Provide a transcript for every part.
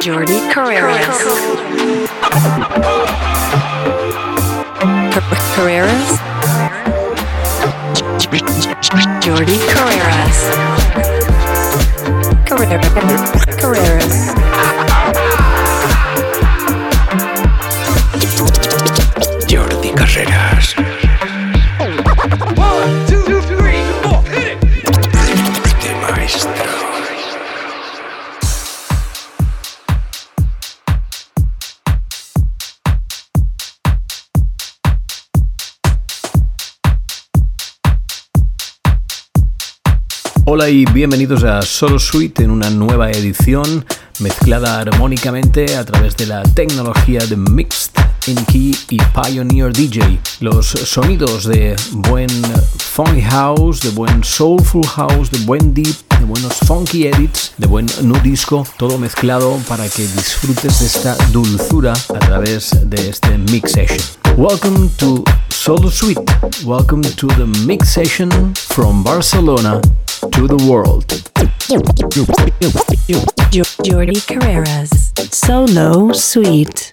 Jordi Carreras. Carreras. Jordi Carreras. Carreras. Y bienvenidos a Solo Suite en una nueva edición mezclada armónicamente a través de la tecnología de Mixed Key y Pioneer DJ. Los sonidos de buen funky house, de buen soulful house, de buen deep, de buenos funky edits, de buen nu disco, todo mezclado para que disfrutes de esta dulzura a través de este mix session. Welcome to Solo Suite. Welcome to the mix session from Barcelona to the world. Jordi Carreras. Solo Suite.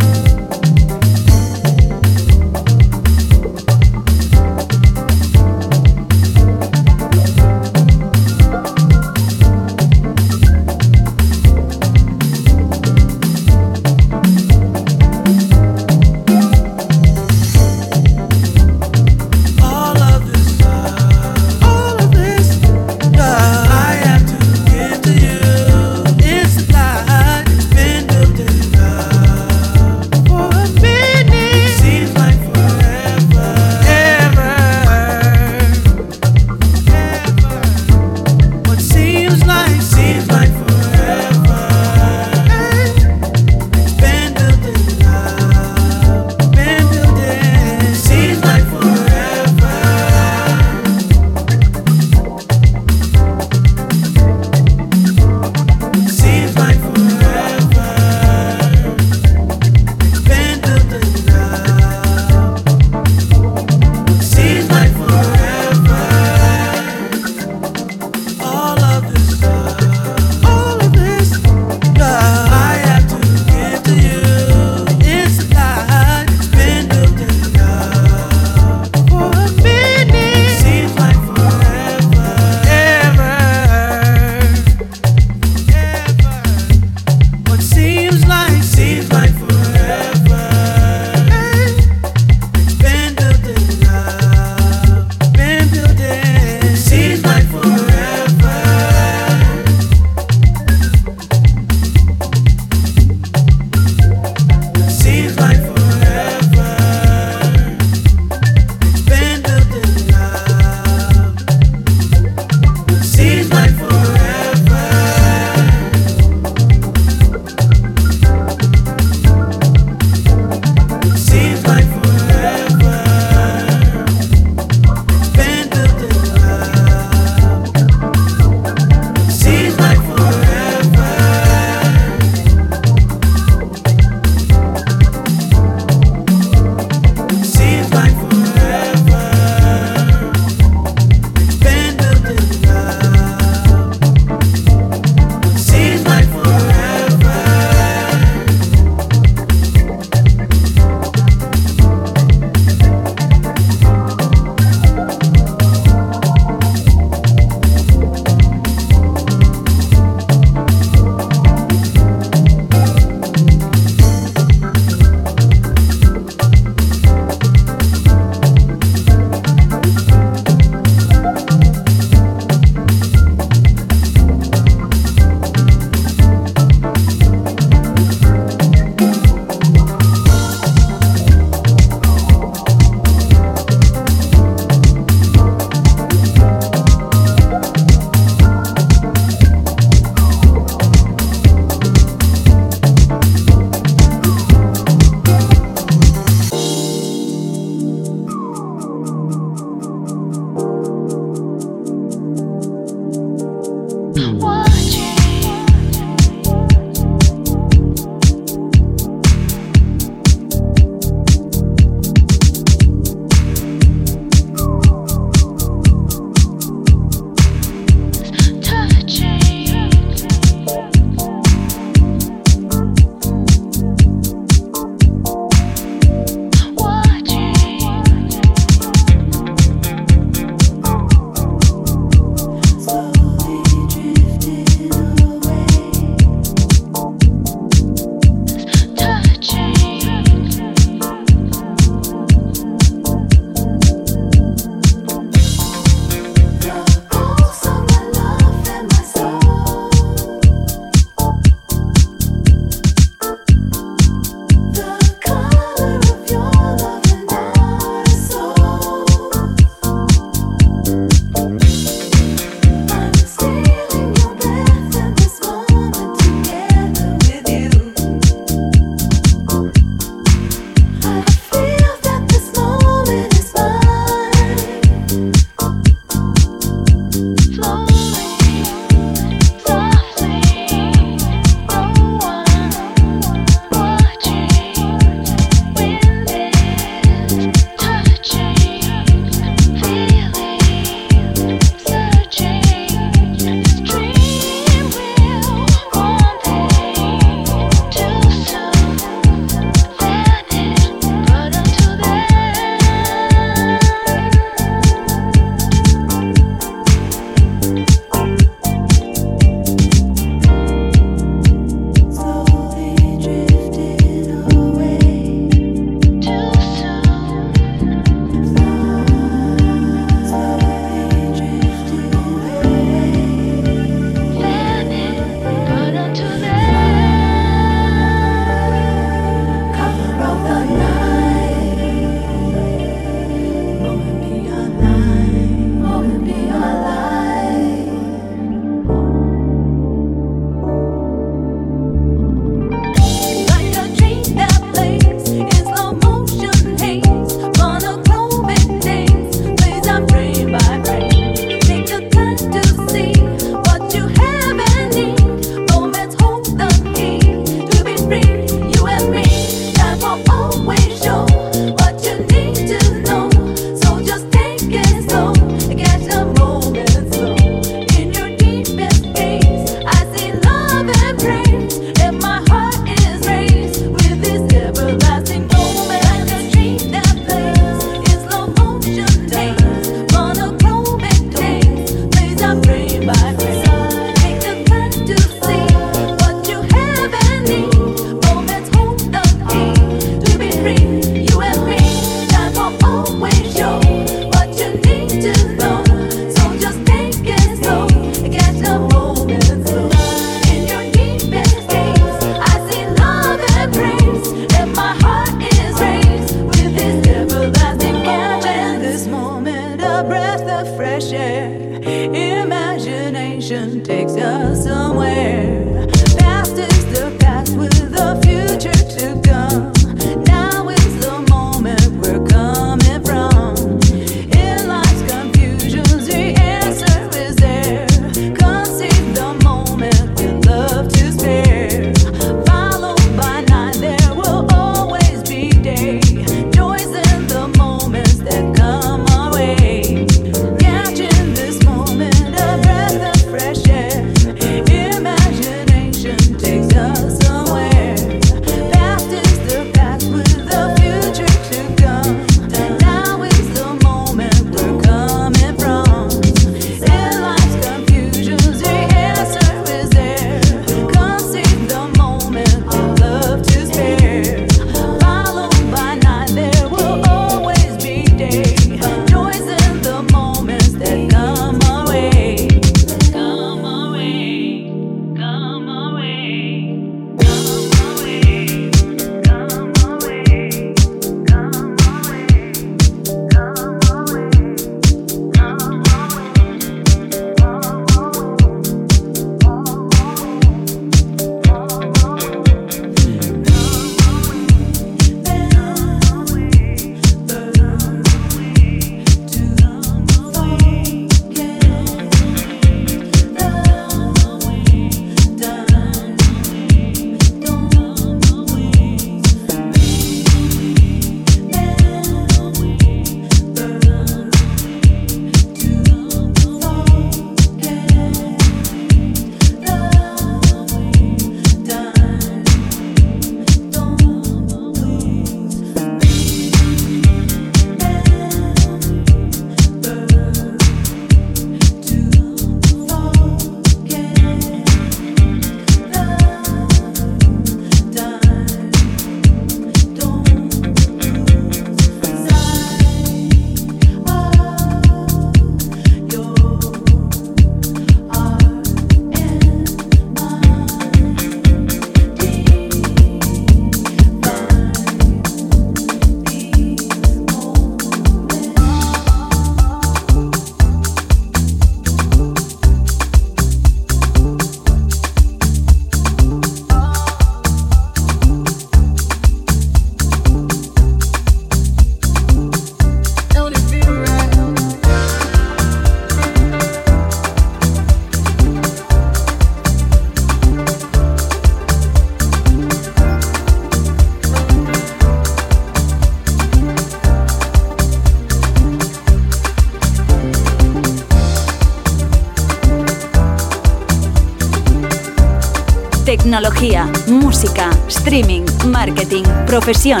Tecnología, música, streaming, marketing, profesión.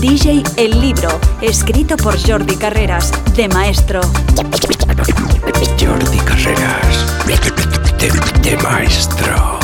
DJ El Libro, escrito por Jordi Carreras, de maestro. Jordi Carreras. De, de maestro.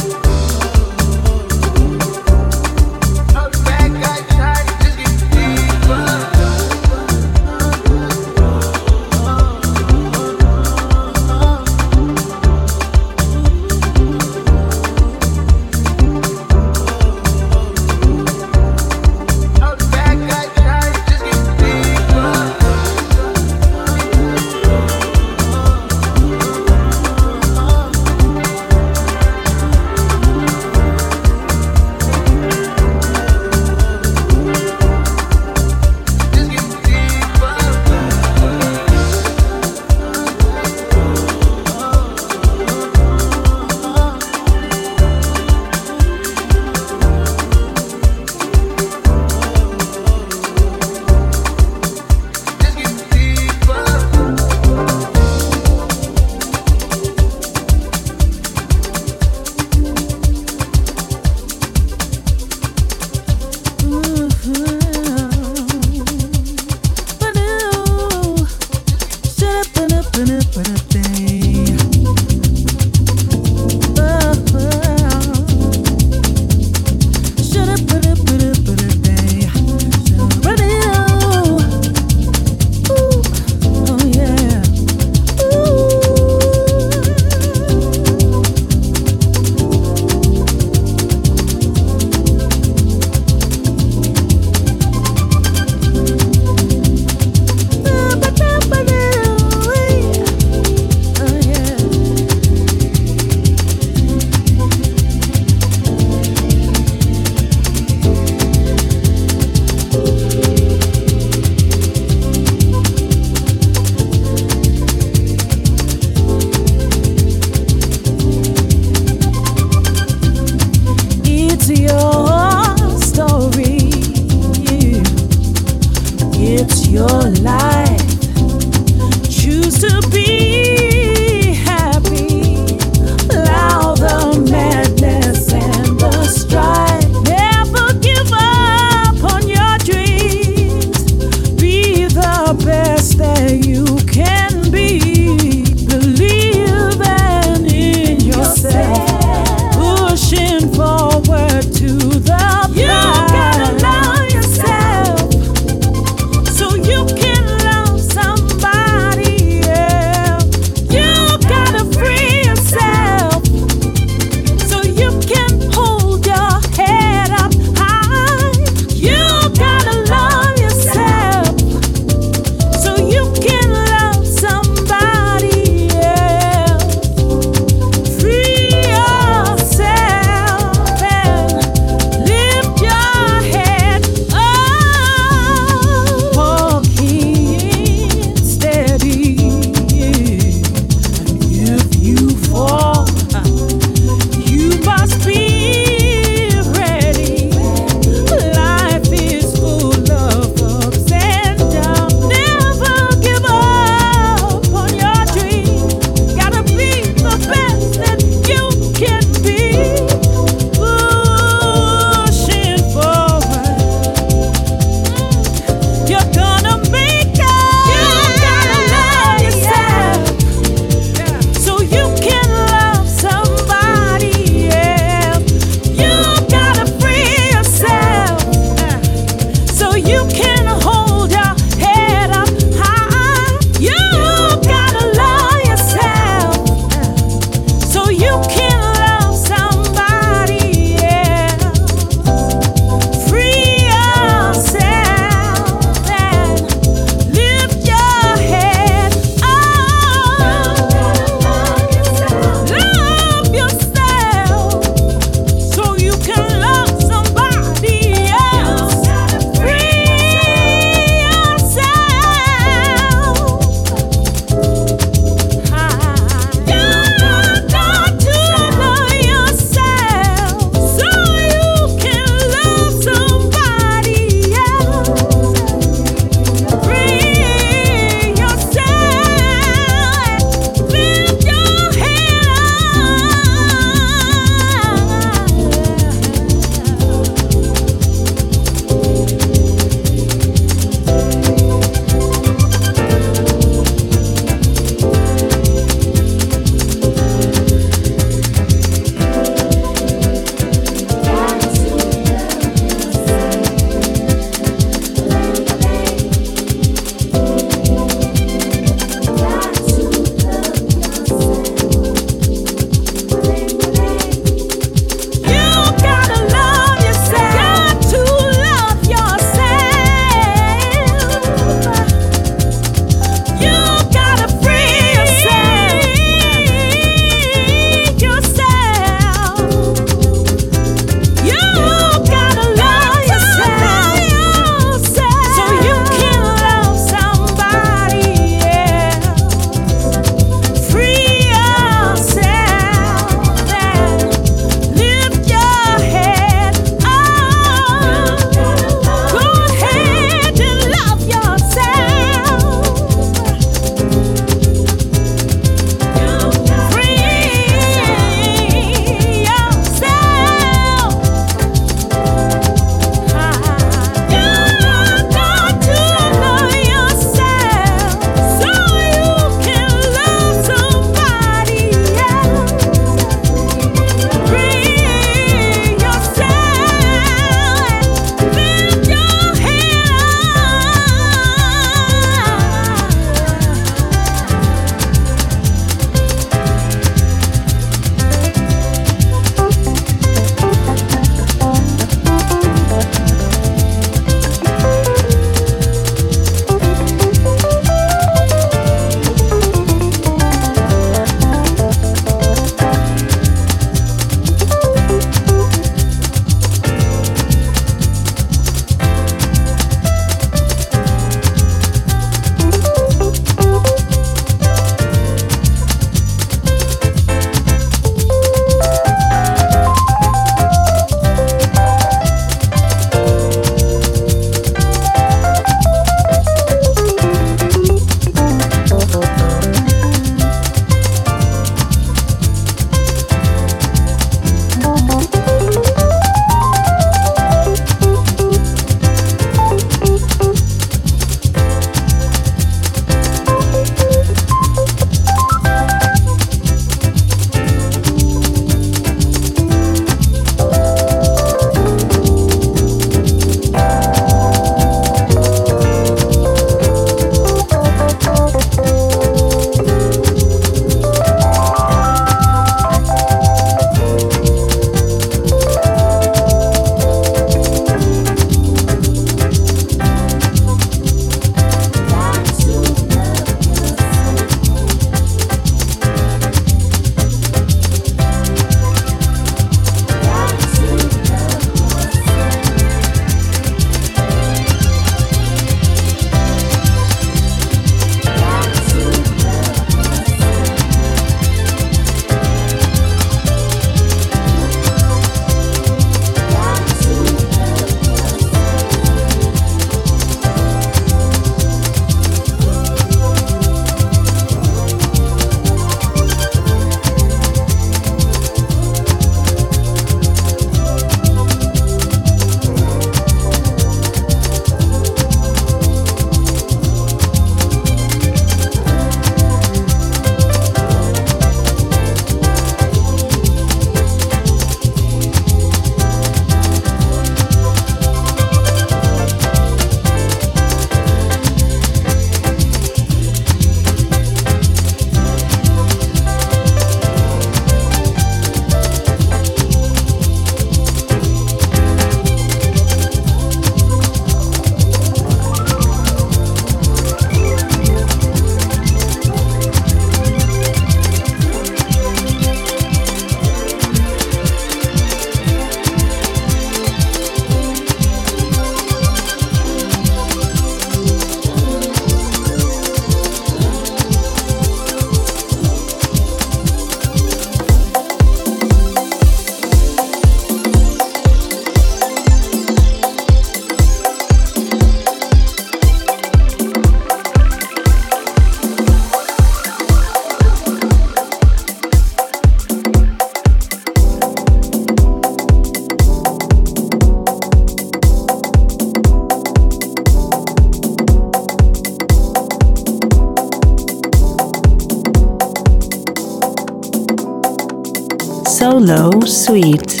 Sweet.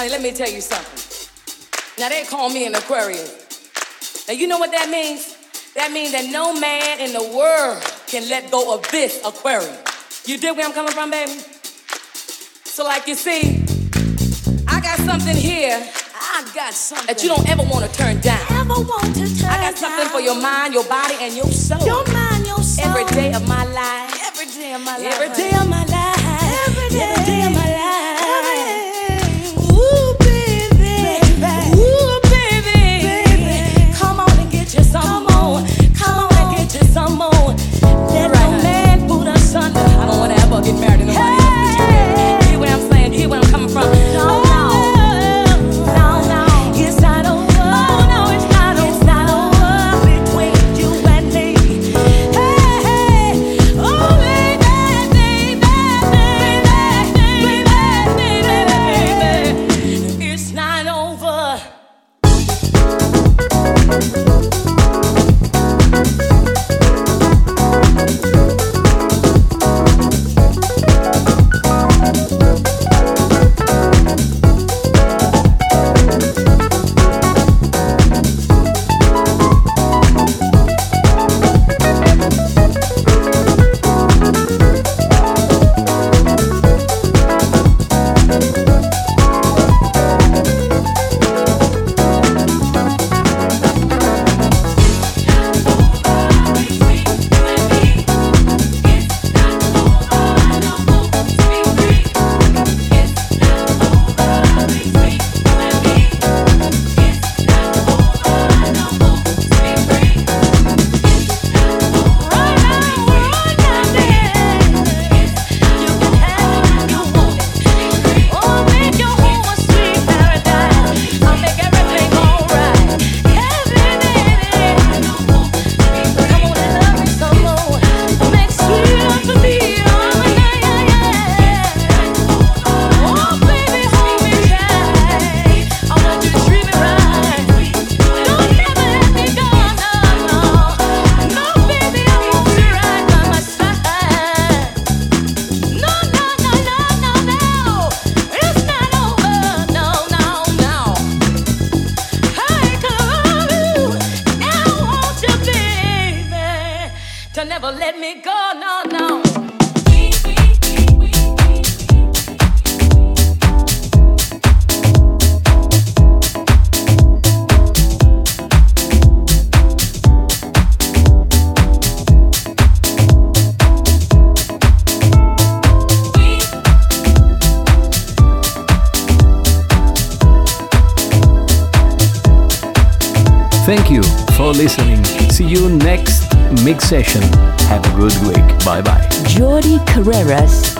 Solo Suite. me tell you something. Now they call me an Aquarius. Now you know what that means? That means that no man in the world can let go of this Aquarius. You dig where I'm coming from, baby? So like you see, I got something here. I got something that you don't ever want to turn down. Ever want to turn I got something for your mind, your body, and your soul. Your mind, your soul. Every day of my life. Every day of my life. Every day of my life. Every day. Every day of my life. Session. Have a good week. Bye bye. Jordi Carreras.